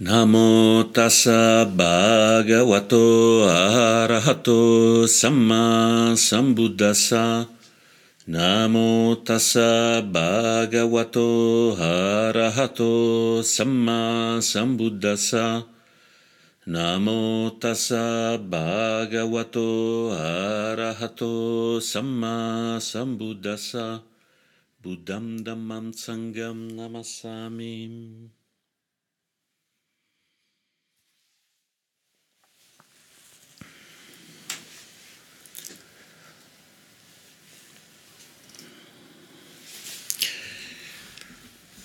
Namo tassa bhagavato arahato samma sambuddhassa. Namo tassa bhagavato arahato samma sambuddhassa. Namo tassa bhagavato arahato samma sambuddhassa. Buddham dhammam sangam namassami.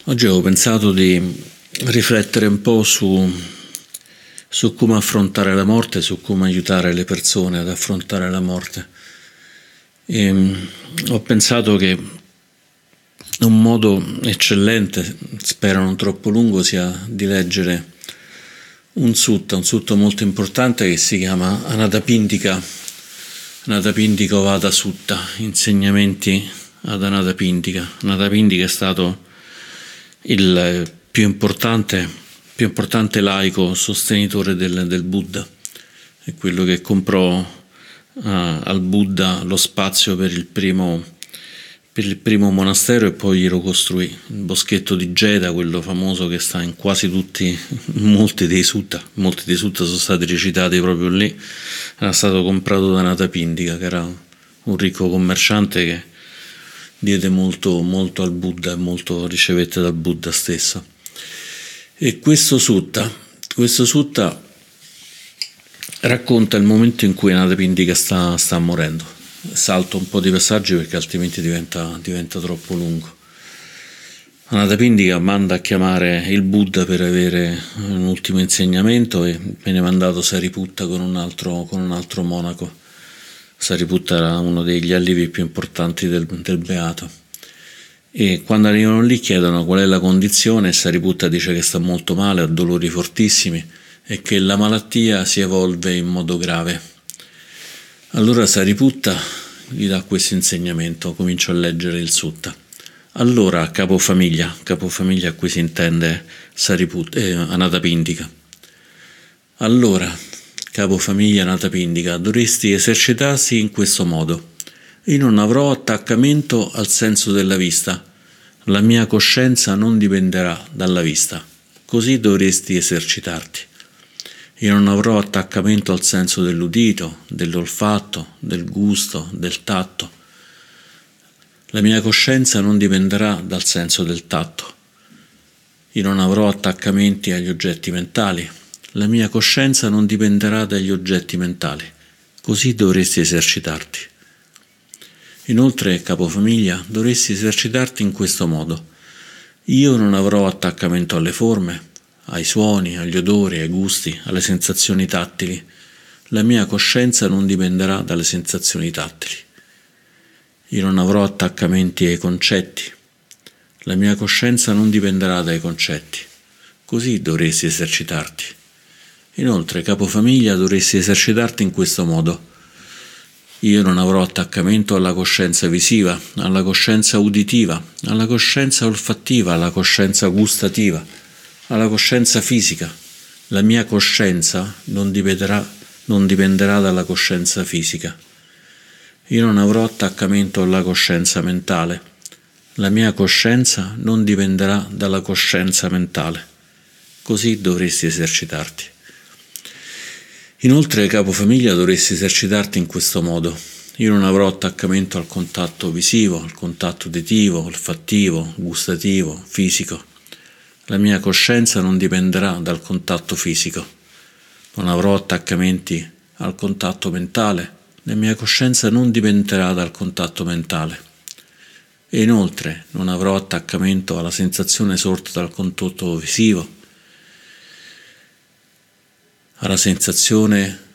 Oggi ho pensato di riflettere un po' su, su, come affrontare la morte, su come aiutare le persone ad affrontare la morte. E mm, ho pensato che un modo eccellente, spero non troppo lungo, sia di leggere un sutta, un sutta molto importante che si chiama Anatapindika, Anatapindika Vada Sutta, insegnamenti ad Anatapindika. Anatapindika è stato il più importante, più importante laico sostenitore del, del, Buddha, è quello che comprò uh, al Buddha lo spazio per il, primo, per il primo monastero e poi glielo costruì, il boschetto di Geda, quello famoso che sta in quasi tutti, molti dei sutta, molti dei sutta sono stati recitati proprio lì, era stato comprato da Natapindika, che era un ricco commerciante che diede molto, molto al Buddha e molto ricevette dal Buddha stesso. E questo sutta, questo sutta racconta il momento in cui Anatapindika sta, sta morendo. Salto un po' di passaggi perché altrimenti diventa, diventa troppo lungo. Anatapindika manda a chiamare il Buddha per avere un ultimo insegnamento e viene mandato Sariputta con un altro, con un altro monaco Sariputta era uno degli allievi più importanti del, del Beato. E quando arrivano lì chiedono qual è la condizione Sariputta dice che sta molto male, ha dolori fortissimi e che la malattia si evolve in modo grave. Allora Sariputta gli dà questo insegnamento, comincia a leggere il sutta. Allora capofamiglia, capofamiglia a cui si intende Sariputta, eh, Anatapindika. Allora capofamiglia Natapindika, dovresti esercitarsi in questo modo. Io non avrò attaccamento al senso della vista, la mia coscienza non dipenderà dalla vista, così dovresti esercitarti. Io non avrò attaccamento al senso dell'udito, dell'olfatto, del gusto, del tatto. La mia coscienza non dipenderà dal senso del tatto. Io non avrò attaccamenti agli oggetti mentali, la mia coscienza non dipenderà dagli oggetti mentali, così dovresti esercitarti. Inoltre, capofamiglia, dovresti esercitarti in questo modo. Io non avrò attaccamento alle forme, ai suoni, agli odori, ai gusti, alle sensazioni tattili. La mia coscienza non dipenderà dalle sensazioni tattili. Io non avrò attaccamenti ai concetti. La mia coscienza non dipenderà dai concetti. Così dovresti esercitarti. Inoltre, capofamiglia, dovresti esercitarti in questo modo. Io non avrò attaccamento alla coscienza visiva, alla coscienza uditiva, alla coscienza olfattiva, alla coscienza gustativa, alla coscienza fisica. La mia coscienza non dipenderà, non dipenderà dalla coscienza fisica. Io non avrò attaccamento alla coscienza mentale. La mia coscienza non dipenderà dalla coscienza mentale. Così dovresti esercitarti. Inoltre, capofamiglia, dovresti esercitarti in questo modo. Io non avrò attaccamento al contatto visivo, al contatto uditivo, olfattivo, gustativo, fisico. La mia coscienza non dipenderà dal contatto fisico. Non avrò attaccamenti al contatto mentale. La mia coscienza non dipenderà dal contatto mentale. E inoltre non avrò attaccamento alla sensazione sorta dal contatto visivo alla sensazione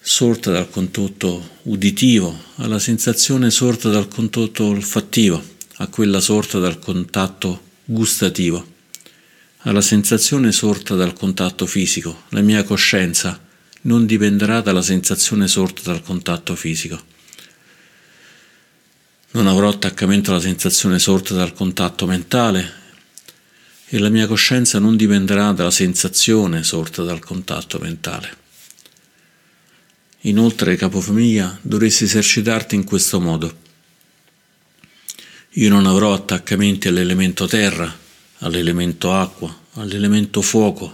sorta dal contatto uditivo, alla sensazione sorta dal contatto olfattivo, a quella sorta dal contatto gustativo, alla sensazione sorta dal contatto fisico. La mia coscienza non dipenderà dalla sensazione sorta dal contatto fisico. Non avrò attaccamento alla sensazione sorta dal contatto mentale e la mia coscienza non dipenderà dalla sensazione sorta dal contatto mentale. Inoltre, capofamiglia, dovresti esercitarti in questo modo. Io non avrò attaccamenti all'elemento terra, all'elemento acqua, all'elemento fuoco,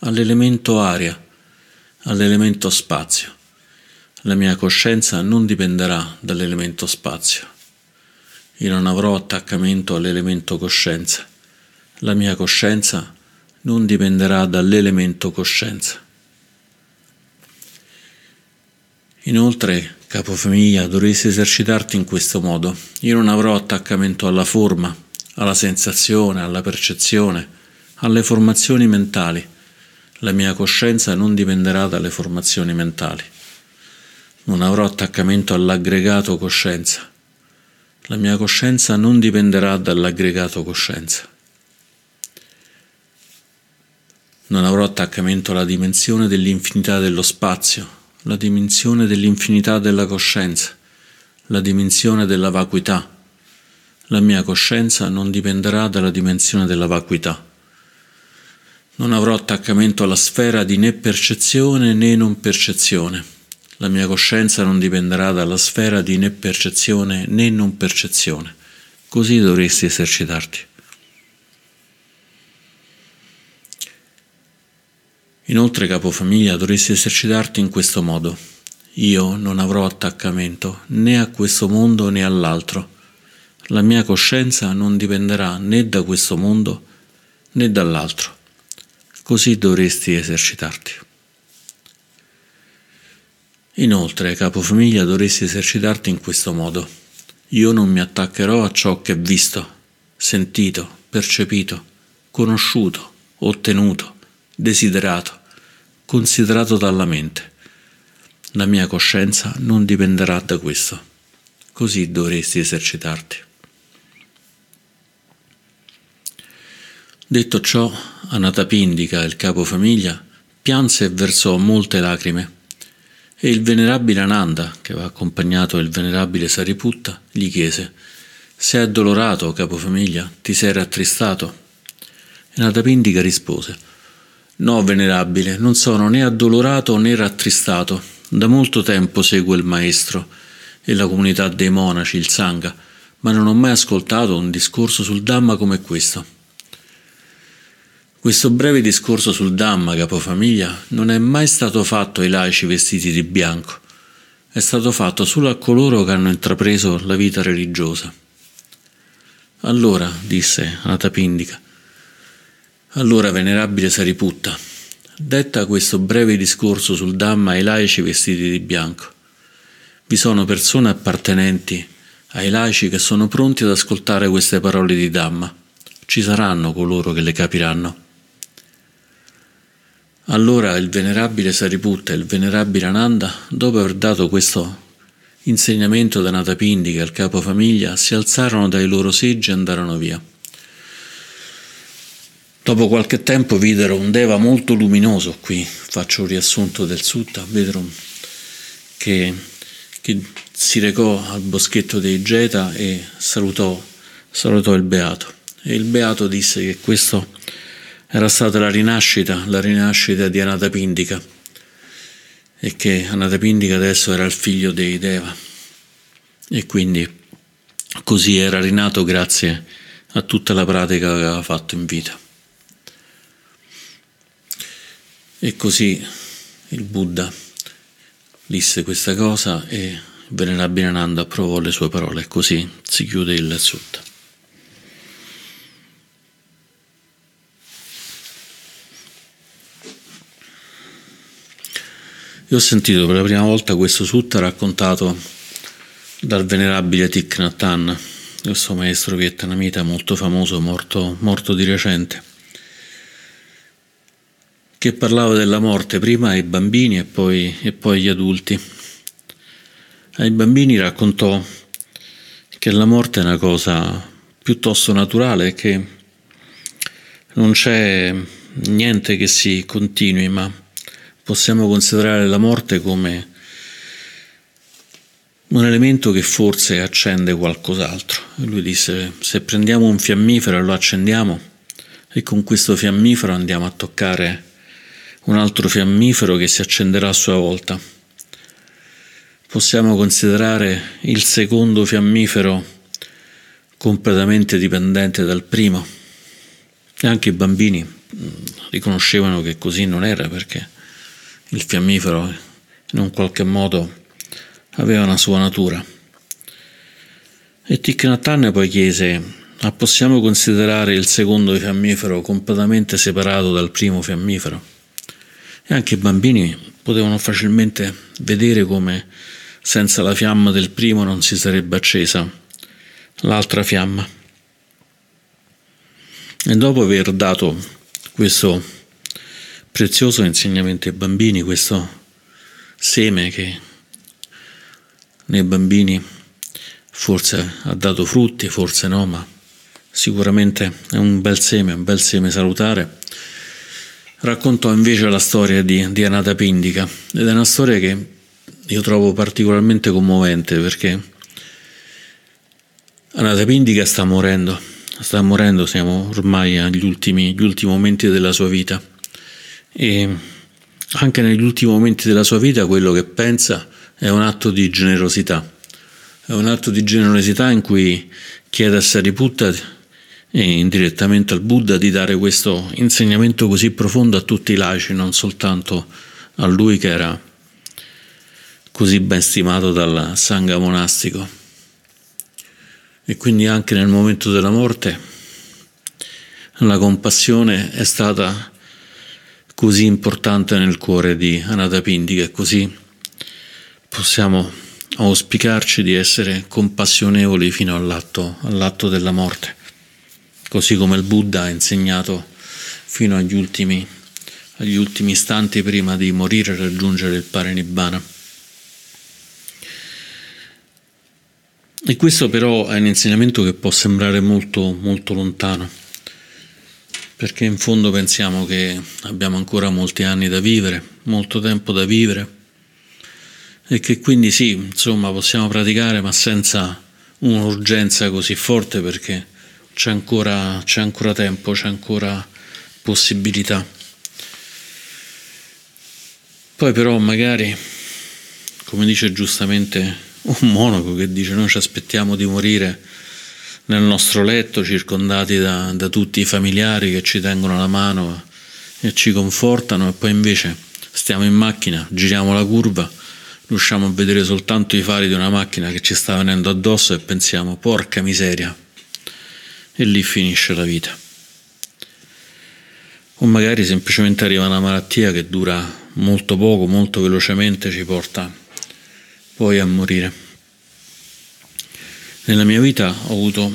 all'elemento aria, all'elemento spazio. La mia coscienza non dipenderà dall'elemento spazio. Io non avrò attaccamento all'elemento coscienza. La mia coscienza non dipenderà dall'elemento coscienza. Inoltre, capofamiglia, dovresti esercitarti in questo modo. Io non avrò attaccamento alla forma, alla sensazione, alla percezione, alle formazioni mentali. La mia coscienza non dipenderà dalle formazioni mentali. Non avrò attaccamento all'aggregato coscienza. La mia coscienza non dipenderà dall'aggregato coscienza. Non avrò attaccamento alla dimensione dell'infinità dello spazio, la dimensione dell'infinità della coscienza, la dimensione della vacuità. La mia coscienza non dipenderà dalla dimensione della vacuità. Non avrò attaccamento alla sfera di né percezione né non percezione. La mia coscienza non dipenderà dalla sfera di né percezione né non percezione. Così dovresti esercitarti. Inoltre, capofamiglia, dovresti esercitarti in questo modo. Io non avrò attaccamento né a questo mondo né all'altro. La mia coscienza non dipenderà né da questo mondo né dall'altro. Così dovresti esercitarti. Inoltre, capofamiglia, dovresti esercitarti in questo modo. Io non mi attaccherò a ciò che è visto, sentito, percepito, conosciuto, ottenuto, desiderato considerato dalla mente. La mia coscienza non dipenderà da questo. Così dovresti esercitarti. Detto ciò, Anatapindika, il capofamiglia, pianse e versò molte lacrime. E il venerabile Ananda, che aveva accompagnato il venerabile Sariputta, gli chiese: Sei addolorato, capofamiglia? Ti sei rattristato? E Anatapindika rispose: No, venerabile, non sono né addolorato né rattristato. Da molto tempo seguo il maestro e la comunità dei monaci, il Sangha, ma non ho mai ascoltato un discorso sul Dhamma come questo. Questo breve discorso sul Dhamma, capofamiglia, non è mai stato fatto ai laici vestiti di bianco, è stato fatto solo a coloro che hanno intrapreso la vita religiosa. Allora, disse Anatapindika, allora, venerabile Sariputta, detta questo breve discorso sul Dhamma ai laici vestiti di bianco. Vi sono persone appartenenti ai laici che sono pronti ad ascoltare queste parole di Dhamma. Ci saranno coloro che le capiranno. Allora il venerabile Sariputta e il venerabile Ananda, dopo aver dato questo insegnamento da Natapindika al capofamiglia, si alzarono dai loro seggi e andarono via. Dopo qualche tempo videro un Deva molto luminoso, qui faccio un riassunto del Sutta, videro che, che si recò al boschetto dei Geta e salutò, salutò il Beato. E il Beato disse che questa era stata la rinascita, la rinascita di Anatapindika e che Anatapindika adesso era il figlio dei Deva e quindi così era rinato grazie a tutta la pratica che aveva fatto in vita. E così il Buddha disse questa cosa e Venerabile Ananda approvò le sue parole. Così si chiude il sutta. Io ho sentito per la prima volta questo sutta raccontato dal venerabile Thich Nhat Hanh, questo maestro vietnamita molto famoso, morto, morto di recente che parlava della morte prima ai bambini e poi, e poi agli adulti. Ai bambini raccontò che la morte è una cosa piuttosto naturale, che non c'è niente che si continui, ma possiamo considerare la morte come un elemento che forse accende qualcos'altro. Lui disse, se prendiamo un fiammifero e lo accendiamo, e con questo fiammifero andiamo a toccare un altro fiammifero che si accenderà a sua volta. Possiamo considerare il secondo fiammifero completamente dipendente dal primo e anche i bambini mm, riconoscevano che così non era perché il fiammifero in un qualche modo aveva una sua natura. E Thich poi chiese: Ma possiamo considerare il secondo fiammifero completamente separato dal primo fiammifero? E anche i bambini potevano facilmente vedere come senza la fiamma del primo non si sarebbe accesa l'altra fiamma. E dopo aver dato questo prezioso insegnamento ai bambini, questo seme che nei bambini forse ha dato frutti, forse no, ma sicuramente è un bel seme, un bel seme salutare. Raccontò invece la storia di, di Anata Pindica. Ed è una storia che io trovo particolarmente commovente perché Anata Pindica sta morendo, sta morendo, siamo ormai agli ultimi, ultimi momenti della sua vita. E anche negli ultimi momenti della sua vita quello che pensa è un atto di generosità. È un atto di generosità in cui chiede a Sariputta e indirettamente al Buddha di dare questo insegnamento così profondo a tutti i laici, non soltanto a lui che era così ben stimato dal Sangha monastico. E quindi anche nel momento della morte la compassione è stata così importante nel cuore di Anatapindika e così possiamo auspicarci di essere compassionevoli fino all'atto, all'atto della morte, così come il Buddha ha insegnato fino agli ultimi, agli ultimi istanti prima di morire e raggiungere il Parinibbana. E questo però è un insegnamento che può sembrare molto, molto lontano, perché in fondo pensiamo che abbiamo ancora molti anni da vivere, molto tempo da vivere e che quindi sì, insomma, possiamo praticare ma senza un'urgenza così forte perché c'è ancora, c'è ancora tempo, c'è ancora possibilità. Poi però magari, come dice giustamente un monaco che dice noi ci aspettiamo di morire nel nostro letto circondati da, da tutti i familiari che ci tengono la mano e ci confortano e poi invece stiamo in macchina, giriamo la curva riusciamo a vedere soltanto i fari di una macchina che ci sta venendo addosso e pensiamo porca miseria e lì finisce la vita. O magari semplicemente arriva una malattia che dura molto poco, molto velocemente, ci porta poi a morire. Nella mia vita ho avuto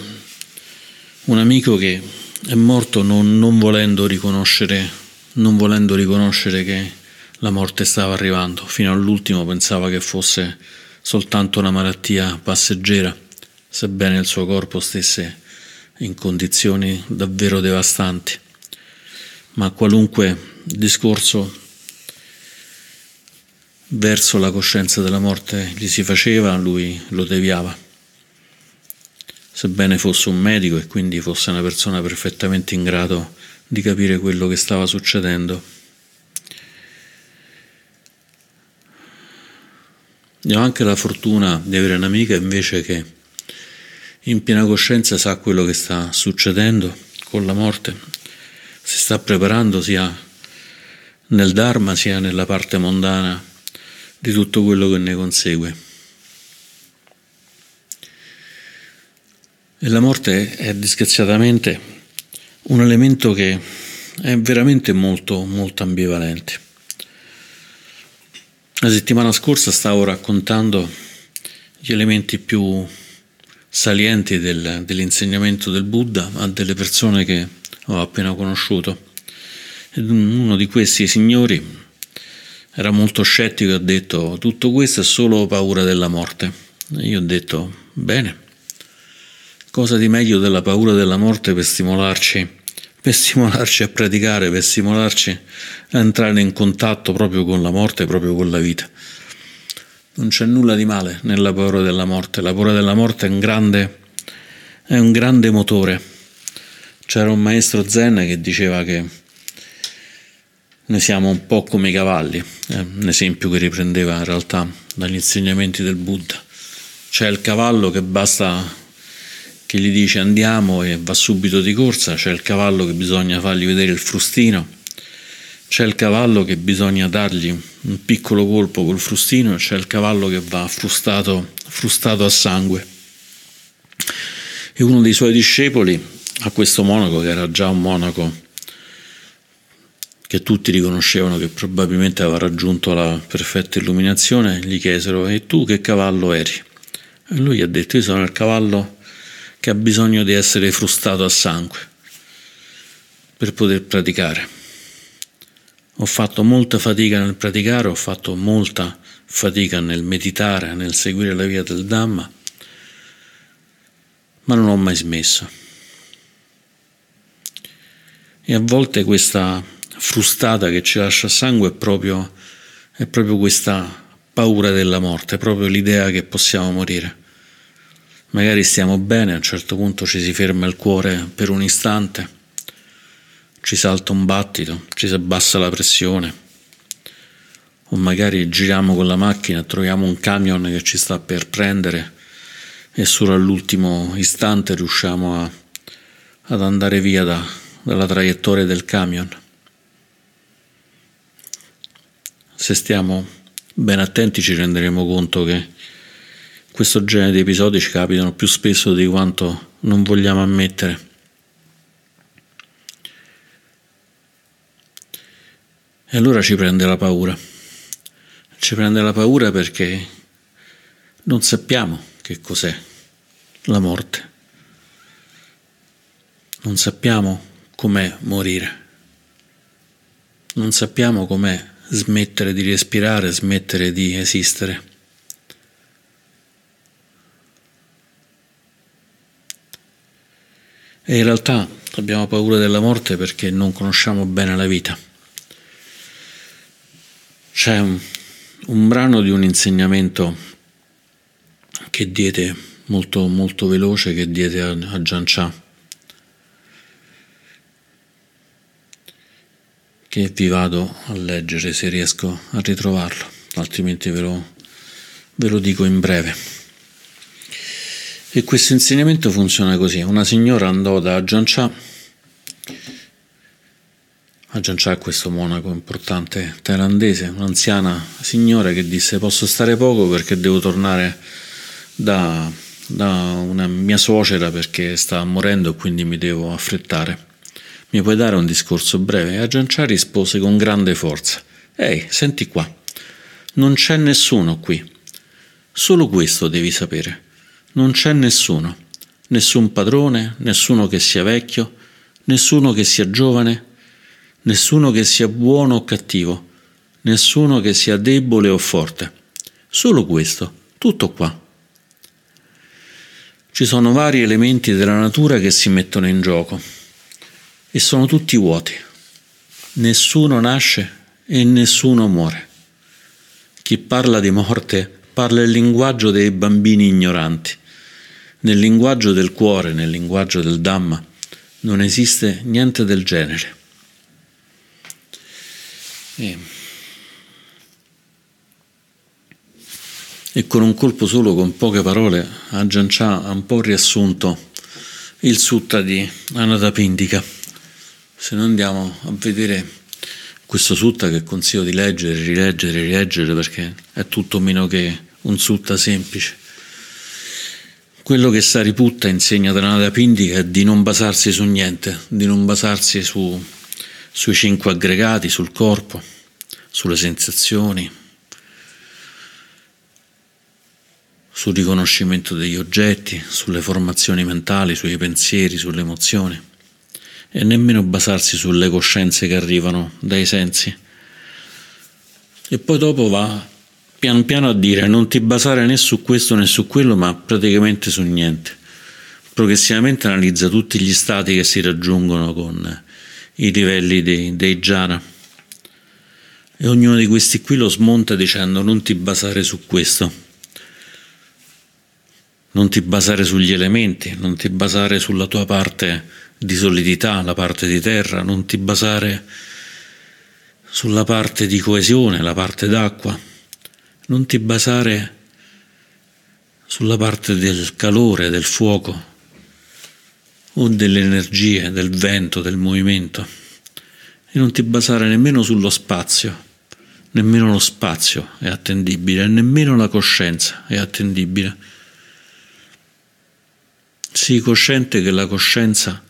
un amico che è morto non, non volendo riconoscere, non volendo riconoscere che la morte stava arrivando, fino all'ultimo pensava che fosse soltanto una malattia passeggera, sebbene il suo corpo stesse in condizioni davvero devastanti. Ma qualunque discorso verso la coscienza della morte gli si faceva, lui lo deviava. Sebbene fosse un medico e quindi fosse una persona perfettamente in grado di capire quello che stava succedendo, Io ho anche la fortuna di avere un'amica invece che in piena coscienza sa quello che sta succedendo con la morte, si sta preparando sia nel Dharma sia nella parte mondana di tutto quello che ne consegue. E la morte è disgraziatamente un elemento che è veramente molto, molto ambivalente. La settimana scorsa stavo raccontando gli elementi più salienti del, dell'insegnamento del Buddha a delle persone che ho appena conosciuto. Ed uno di questi signori era molto scettico e ha detto tutto questo è solo paura della morte. E io ho detto bene, cosa di meglio della paura della morte per stimolarci per stimolarci a praticare, per stimolarci a entrare in contatto proprio con la morte, proprio con la vita. Non c'è nulla di male nella paura della morte, la paura della morte è un grande, è un grande motore. C'era un maestro zen che diceva che noi siamo un po' come i cavalli, è un esempio che riprendeva in realtà dagli insegnamenti del Buddha. C'è il cavallo che basta che gli dice andiamo e va subito di corsa, c'è il cavallo che bisogna fargli vedere il frustino, c'è il cavallo che bisogna dargli un piccolo colpo col frustino, c'è il cavallo che va frustato, frustato a sangue. E uno dei suoi discepoli, a questo monaco, che era già un monaco che tutti riconoscevano che probabilmente aveva raggiunto la perfetta illuminazione, gli chiesero: E tu che cavallo eri? E lui ha detto: Io sono il cavallo che ha bisogno di essere frustato a sangue per poter praticare. Ho fatto molta fatica nel praticare, ho fatto molta fatica nel meditare, nel seguire la via del Dhamma, ma non ho mai smesso. E a volte questa frustata che ci lascia sangue è proprio, è proprio questa paura della morte, è proprio l'idea che possiamo morire. Magari stiamo bene, a un certo punto ci si ferma il cuore per un istante, ci salta un battito, ci si abbassa la pressione, o magari giriamo con la macchina, troviamo un camion che ci sta per prendere e solo all'ultimo istante riusciamo a, ad andare via da, dalla traiettoria del camion. Se stiamo ben attenti ci renderemo conto che questo genere di episodi ci capitano più spesso di quanto non vogliamo ammettere. E allora ci prende la paura. Ci prende la paura perché non sappiamo che cos'è la morte. Non sappiamo com'è morire. Non sappiamo com'è smettere di respirare, smettere di esistere. E in realtà abbiamo paura della morte perché non conosciamo bene la vita. C'è un, un brano di un insegnamento che diede molto, molto veloce, che diede a, a Gian Cha che vi vado a leggere se riesco a ritrovarlo, altrimenti ve lo, ve lo dico in breve. E questo insegnamento funziona così. Una signora andò da Ajahn Ajahn Chah è questo monaco importante thailandese, un'anziana signora che disse posso stare poco perché devo tornare da, da una mia suocera perché sta morendo e quindi mi devo affrettare. Mi puoi dare un discorso breve? E Agiancià rispose con grande forza. Ehi, senti qua. Non c'è nessuno qui. Solo questo devi sapere. Non c'è nessuno. Nessun padrone, nessuno che sia vecchio, nessuno che sia giovane, nessuno che sia buono o cattivo, nessuno che sia debole o forte. Solo questo, tutto qua. Ci sono vari elementi della natura che si mettono in gioco e sono tutti vuoti. Nessuno nasce e nessuno muore. Chi parla di morte parla il linguaggio dei bambini ignoranti. Nel linguaggio del cuore, nel linguaggio del Dhamma, non esiste niente del genere. E, e con un colpo solo, con poche parole, Ajahn Chah ha un po' riassunto il sutta di Anathapindika se noi andiamo a vedere questo sutta che consiglio di leggere, rileggere, rileggere perché è tutto meno che un sutta semplice. Quello che Sariputta insegna Dranada Pindica è di non basarsi su niente, di non basarsi su, sui cinque aggregati, sul corpo, sulle sensazioni, sul riconoscimento degli oggetti, sulle formazioni mentali, sui pensieri, sulle emozioni e nemmeno basarsi sulle coscienze che arrivano dai sensi. E poi dopo va pian piano a dire non ti basare né su questo né su quello, ma praticamente su niente. Progressivamente analizza tutti gli stati che si raggiungono con i livelli dei, dei jhana. E ognuno di questi qui lo smonta dicendo non ti basare su questo, non ti basare sugli elementi, non ti basare sulla tua parte di solidità, la parte di terra, non ti basare sulla parte di coesione, la parte d'acqua, non ti basare sulla parte del calore, del fuoco o delle energie, del vento, del movimento e non ti basare nemmeno sullo spazio, nemmeno lo spazio è attendibile, nemmeno la coscienza è attendibile. Sii cosciente che la coscienza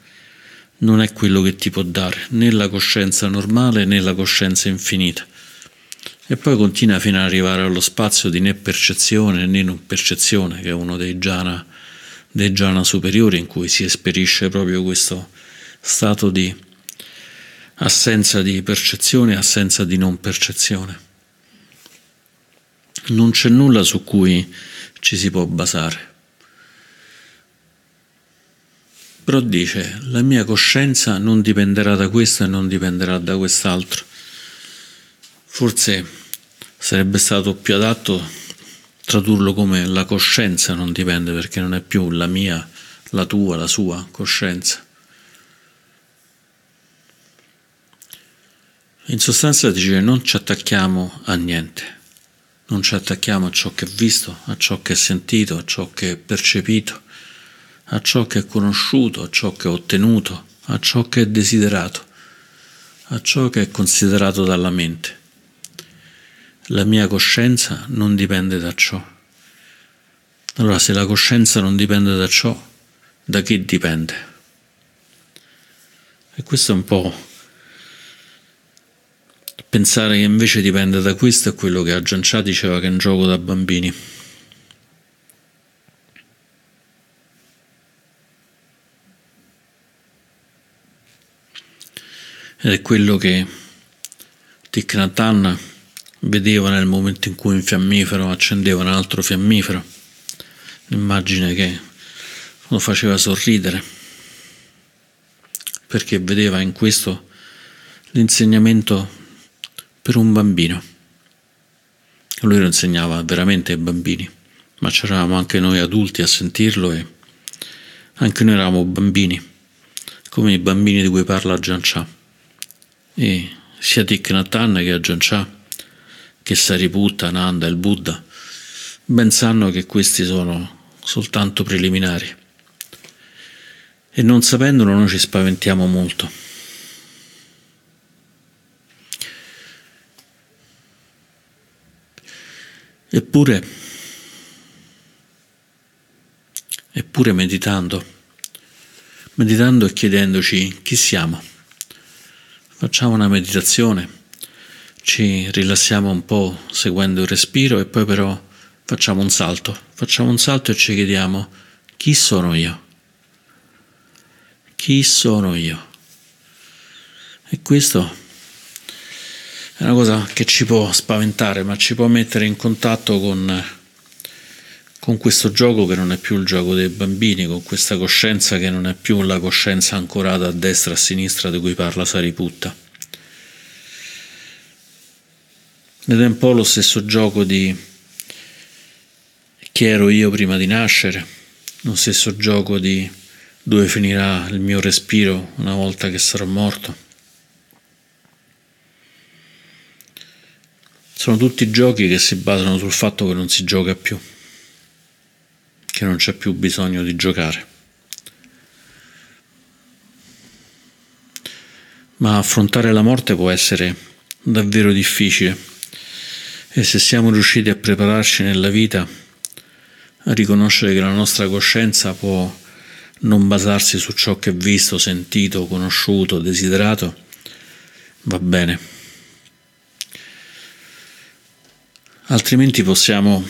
non è quello che ti può dare né la coscienza normale né la coscienza infinita. E poi continua fino ad arrivare allo spazio di né percezione né non percezione, che è uno dei jhana, dei jhana superiori in cui si esperisce proprio questo stato di assenza di percezione, assenza di non percezione. Non c'è nulla su cui ci si può basare. Però dice, la mia coscienza non dipenderà da questo e non dipenderà da quest'altro. Forse sarebbe stato più adatto tradurlo come la coscienza non dipende perché non è più la mia, la tua, la sua coscienza. In sostanza dice non ci attacchiamo a niente, non ci attacchiamo a ciò che è visto, a ciò che è sentito, a ciò che è percepito a ciò che è conosciuto, a ciò che è ottenuto, a ciò che è desiderato, a ciò che è considerato dalla mente. La mia coscienza non dipende da ciò. Allora, se la coscienza non dipende da ciò, da che dipende? E questo è un po' pensare che invece dipende da questo è quello che Chah diceva che è un gioco da bambini. ed è quello che Thich Nhat vedeva nel momento in cui un fiammifero accendeva un altro fiammifero, un'immagine che lo faceva sorridere, perché vedeva in questo l'insegnamento per un bambino. Lui lo insegnava veramente ai bambini, ma c'eravamo anche noi adulti a sentirlo e anche noi eravamo bambini, come i bambini di cui parla Gian Cha. E sia Thich Nhat Hanh che Ajahn Chah, che Sariputta, Nanda e il Buddha, ben sanno che questi sono soltanto preliminari. E non sapendolo noi ci spaventiamo molto. Eppure, eppure meditando, meditando e chiedendoci chi siamo Facciamo una meditazione, ci rilassiamo un po' seguendo il respiro e poi però facciamo un salto, facciamo un salto e ci chiediamo chi sono io? Chi sono io? E questo è una cosa che ci può spaventare, ma ci può mettere in contatto con, con questo gioco che non è più il gioco dei bambini, con questa coscienza che non è più la coscienza ancorata a destra e a sinistra di cui parla Sariputta. Ed è un po' lo stesso gioco di chi ero io prima di nascere, lo stesso gioco di dove finirà il mio respiro una volta che sarò morto. Sono tutti giochi che si basano sul fatto che non si gioca più, che non c'è più bisogno di giocare. Ma affrontare la morte può essere davvero difficile e se siamo riusciti a prepararci nella vita a riconoscere che la nostra coscienza può non basarsi su ciò che è visto, sentito, conosciuto, desiderato, va bene. Altrimenti possiamo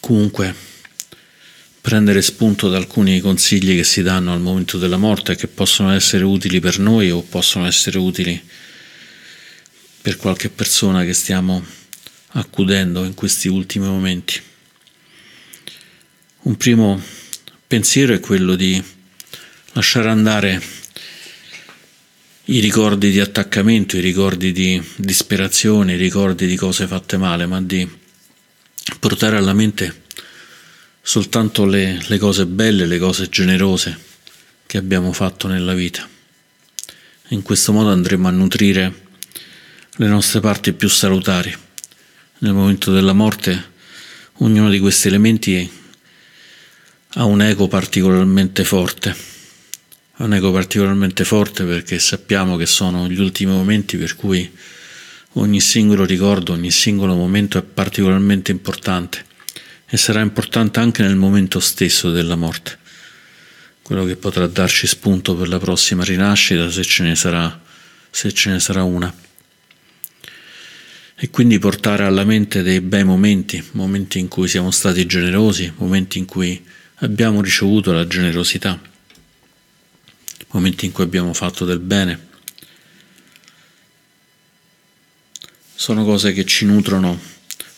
comunque prendere spunto da alcuni consigli che si danno al momento della morte che possono essere utili per noi o possono essere utili per qualche persona che stiamo accudendo in questi ultimi momenti. Un primo pensiero è quello di lasciare andare i ricordi di attaccamento, i ricordi di disperazione, i ricordi di cose fatte male, ma di portare alla mente soltanto le, le cose belle, le cose generose che abbiamo fatto nella vita. In questo modo andremo a nutrire le nostre parti più salutari. Nel momento della morte ognuno di questi elementi ha un ego particolarmente forte. Ha un ego particolarmente forte perché sappiamo che sono gli ultimi momenti per cui ogni singolo ricordo, ogni singolo momento è particolarmente importante e sarà importante anche nel momento stesso della morte, quello che potrà darci spunto per la prossima rinascita se ce ne sarà, se ce ne sarà una. E quindi portare alla mente dei bei momenti, momenti in cui siamo stati generosi, momenti in cui abbiamo ricevuto la generosità, momenti in cui abbiamo fatto del bene. Sono cose che ci nutrono,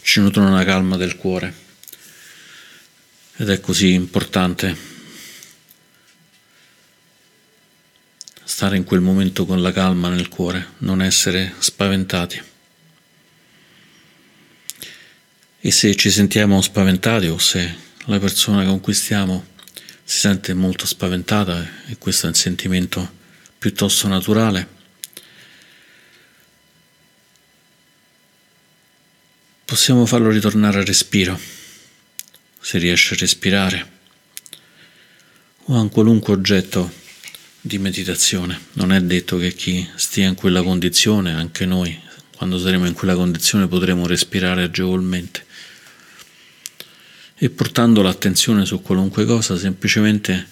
ci nutrono la calma del cuore. Ed è così importante stare in quel momento con la calma nel cuore, non essere spaventati. E se ci sentiamo spaventati o se la persona con cui stiamo si sente molto spaventata e questo è un sentimento piuttosto naturale, possiamo farlo ritornare al respiro se riesce a respirare, o a un qualunque oggetto di meditazione. Non è detto che chi stia in quella condizione, anche noi, quando saremo in quella condizione, potremo respirare agevolmente. E portando l'attenzione su qualunque cosa, semplicemente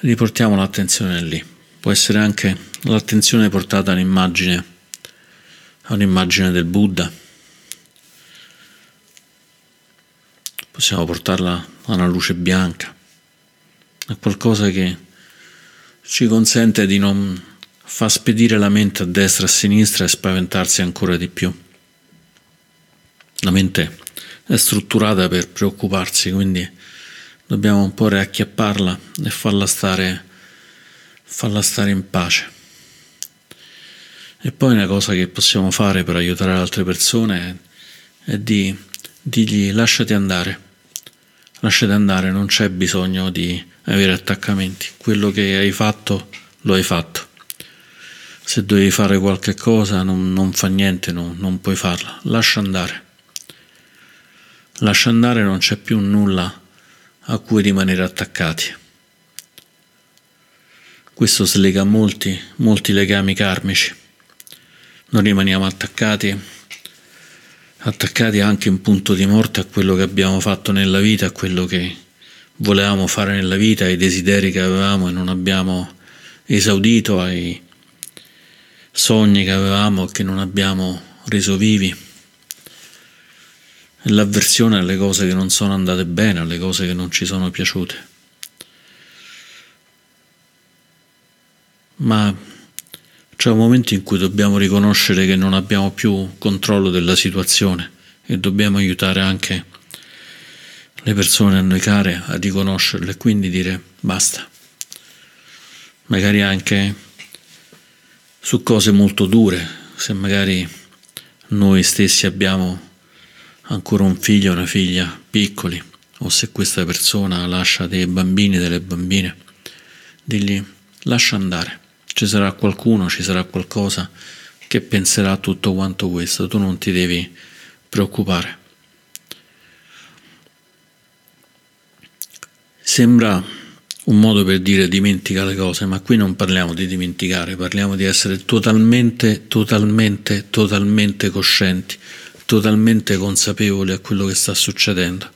riportiamo l'attenzione lì. Può essere anche l'attenzione portata a un'immagine, a un'immagine del Buddha possiamo portarla a una luce bianca, a qualcosa che ci consente di non far spedire la mente a destra e a sinistra e spaventarsi ancora di più. La mente è strutturata per preoccuparsi, quindi dobbiamo un po' riacchiapparla e farla stare, farla stare in pace. E poi una cosa che possiamo fare per aiutare altre persone è, di dirgli lasciati andare lasciate andare, non c'è bisogno di avere attaccamenti. Quello che hai fatto, lo hai fatto. Se devi fare qualche cosa, non, non fa niente, no, non puoi farla. Lascia andare. Lascia andare, non c'è più nulla a cui rimanere attaccati. Questo slega molti, molti legami karmici. Non rimaniamo attaccati attaccati anche in punto di morte a quello che abbiamo fatto nella vita, a quello che volevamo fare nella vita, ai desideri che avevamo e non abbiamo esaudito, ai sogni che avevamo e che non abbiamo reso vivi, l'avversione alle cose che non sono andate bene, alle cose che non ci sono piaciute. Ma c'è un momento in cui dobbiamo riconoscere che non abbiamo più controllo della situazione e dobbiamo aiutare anche le persone a noi care a riconoscerlo e quindi dire basta. Magari anche su cose molto dure, se magari noi stessi abbiamo ancora un figlio o una figlia piccoli. O se questa persona lascia dei bambini, delle bambine, digli lascia andare. Ci sarà qualcuno, ci sarà qualcosa che penserà a tutto quanto questo, tu non ti devi preoccupare. Sembra un modo per dire dimentica le cose, ma qui non parliamo di dimenticare, parliamo di essere totalmente, totalmente, totalmente coscienti, totalmente consapevoli a quello che sta succedendo.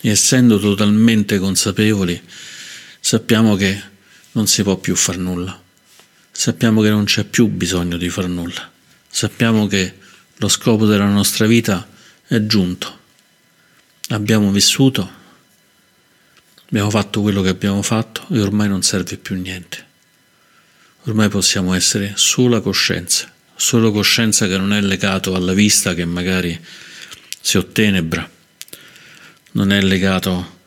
E essendo totalmente consapevoli, sappiamo che non si può più far nulla sappiamo che non c'è più bisogno di far nulla. Sappiamo che lo scopo della nostra vita è giunto. Abbiamo vissuto, abbiamo fatto quello che abbiamo fatto e ormai non serve più niente. Ormai possiamo essere sola coscienza, solo coscienza che non è legato alla vista che magari si ottenebra, non è legato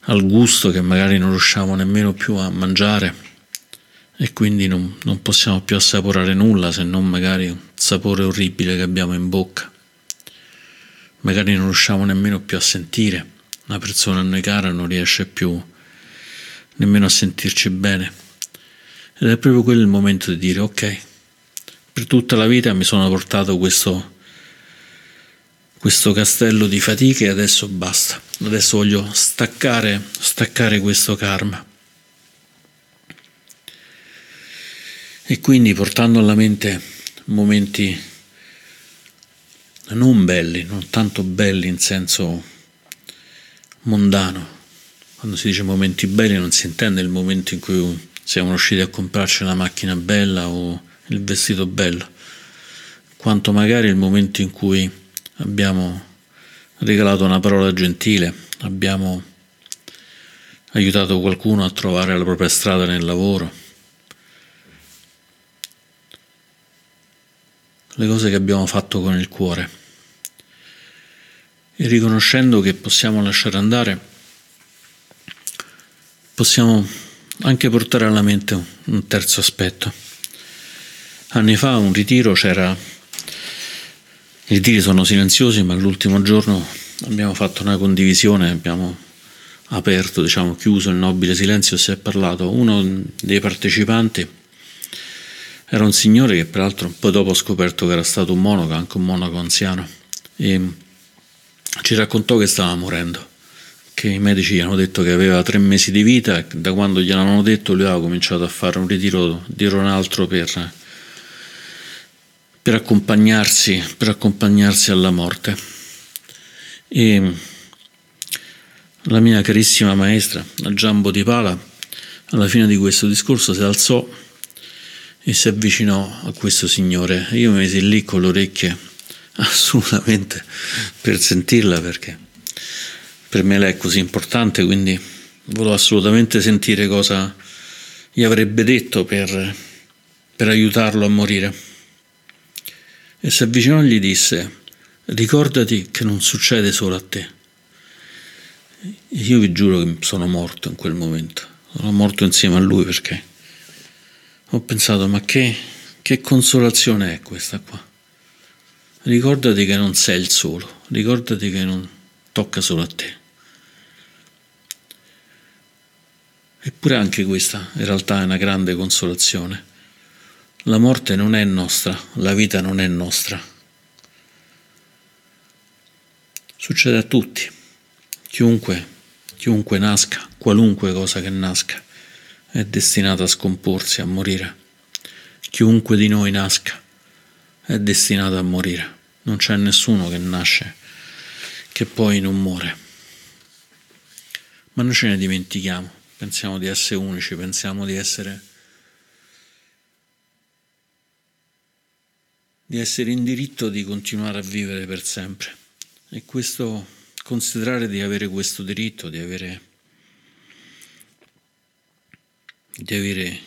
al gusto che magari non riusciamo nemmeno più a mangiare e quindi non, non possiamo più assaporare nulla se non magari un sapore orribile che abbiamo in bocca. Magari non riusciamo nemmeno più a sentire, una persona a noi cara non riesce più nemmeno a sentirci bene. Ed è proprio quello il momento di dire ok, per tutta la vita mi sono portato questo, questo castello di fatiche e adesso basta, adesso voglio staccare, staccare questo karma. E quindi portando alla mente momenti non belli, non tanto belli in senso mondano. Quando si dice momenti belli non si intende il momento in cui siamo riusciti a comprarci la macchina bella o il vestito bello, quanto magari il momento in cui abbiamo regalato una parola gentile, abbiamo aiutato qualcuno a trovare la propria strada nel lavoro. Le cose che abbiamo fatto con il cuore e riconoscendo che possiamo lasciare andare, possiamo anche portare alla mente un terzo aspetto. Anni fa un ritiro c'era, i ritiri sono silenziosi, ma l'ultimo giorno abbiamo fatto una condivisione, abbiamo aperto, diciamo, chiuso il nobile silenzio si è parlato. Uno dei partecipanti era un signore che peraltro poi dopo ho scoperto che era stato un monaco, anche un monaco anziano. E ci raccontò che stava morendo, che i medici gli hanno detto che aveva tre mesi di vita da quando gliel'hanno detto lui aveva cominciato a fare un ritiro dietro un altro per, per, accompagnarsi, per accompagnarsi alla morte. E la mia carissima maestra, la Giambo di Pala, alla fine di questo discorso si alzò e si avvicinò a questo signore. Io mi misi lì con le orecchie assolutamente per sentirla perché per me lei è così importante, quindi volevo assolutamente sentire cosa gli avrebbe detto per, per aiutarlo a morire. E si avvicinò e gli disse, ricordati che non succede solo a te. Io vi giuro che sono morto in quel momento, sono morto insieme a lui perché ho pensato, ma che, che consolazione è questa qua? Ricordati che non sei il solo, ricordati che non tocca solo a te. Eppure anche questa in realtà è una grande consolazione. La morte non è nostra, la vita non è nostra. Succede a tutti, chiunque, chiunque nasca, qualunque cosa che nasca, è destinata a scomporsi, a morire. Chiunque di noi nasca è destinato a morire non c'è nessuno che nasce che poi non muore. Ma noi ce ne dimentichiamo, pensiamo di essere unici, pensiamo di essere, di essere in diritto di continuare a vivere per sempre. E questo, considerare di avere questo diritto, di avere, di avere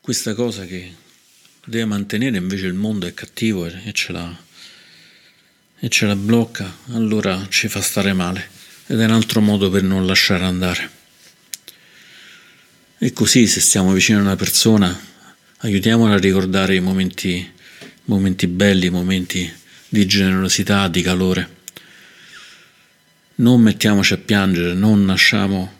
questa cosa che deve mantenere invece il mondo è cattivo e ce la, e ce la blocca, allora ci fa stare male ed è un altro modo per non lasciare andare. E così se stiamo vicino a una persona, aiutiamola a ricordare i momenti, momenti belli, i momenti di generosità, di calore. Non mettiamoci a piangere, non nasciamo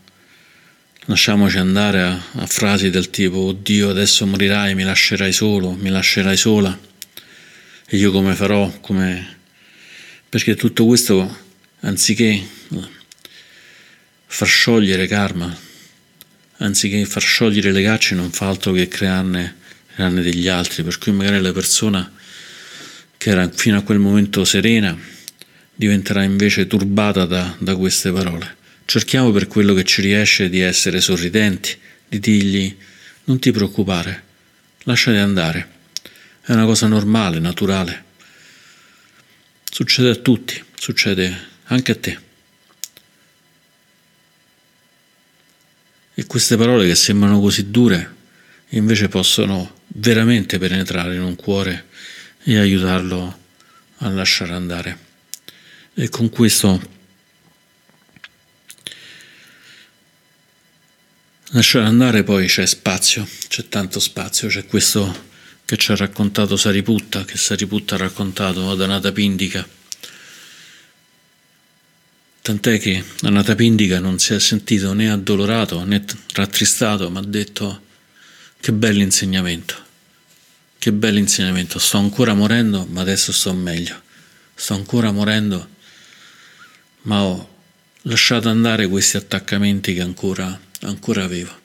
lasciamoci andare a, a frasi del tipo Oddio adesso morirai, mi lascerai solo, mi lascerai sola e io come farò, come... perché tutto questo anziché far sciogliere karma, anziché far sciogliere le gacce non fa altro che crearne, crearne degli altri, per cui magari la persona che era fino a quel momento serena diventerà invece turbata da, da queste parole. Cerchiamo per quello che ci riesce di essere sorridenti, di dirgli non ti preoccupare, lasciati andare, è una cosa normale, naturale. Succede a tutti, succede anche a te. E queste parole che sembrano così dure invece possono veramente penetrare in un cuore e aiutarlo a lasciare andare. E con questo Lasciare andare poi c'è spazio, c'è tanto spazio, c'è questo che ci ha raccontato Sariputta, che Sariputta ha raccontato ad Anata Pindica, tant'è che Anatapindika non si è sentito né addolorato né rattristato, ma ha detto che bell'insegnamento, che bell'insegnamento, sto ancora morendo ma adesso sto meglio, sto ancora morendo ma ho lasciato andare questi attaccamenti che ancora, ancora avevo.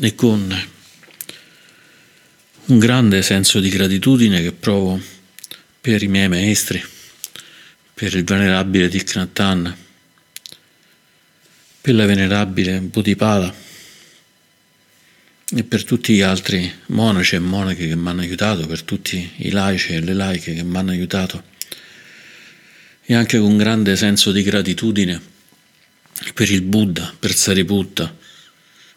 E con un grande senso di gratitudine che provo per i miei maestri, per il venerabile Thich per la venerabile Buddhipada e per tutti gli altri monaci e monache che mi hanno aiutato, per tutti i laici e le laiche che mi hanno aiutato. E anche con grande senso di gratitudine per il Buddha, per Sariputta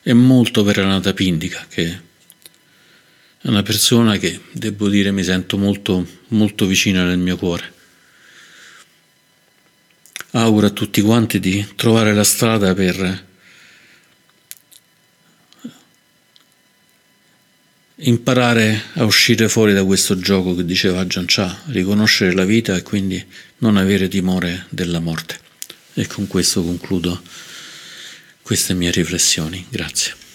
e molto per Anatapindika che è una persona che, devo dire, mi sento molto, molto vicina nel mio cuore. Auguro a tutti quanti di trovare la strada per imparare a uscire fuori da questo gioco che diceva Chah, riconoscere la vita e quindi non avere timore della morte. E con questo concludo queste mie riflessioni. Grazie.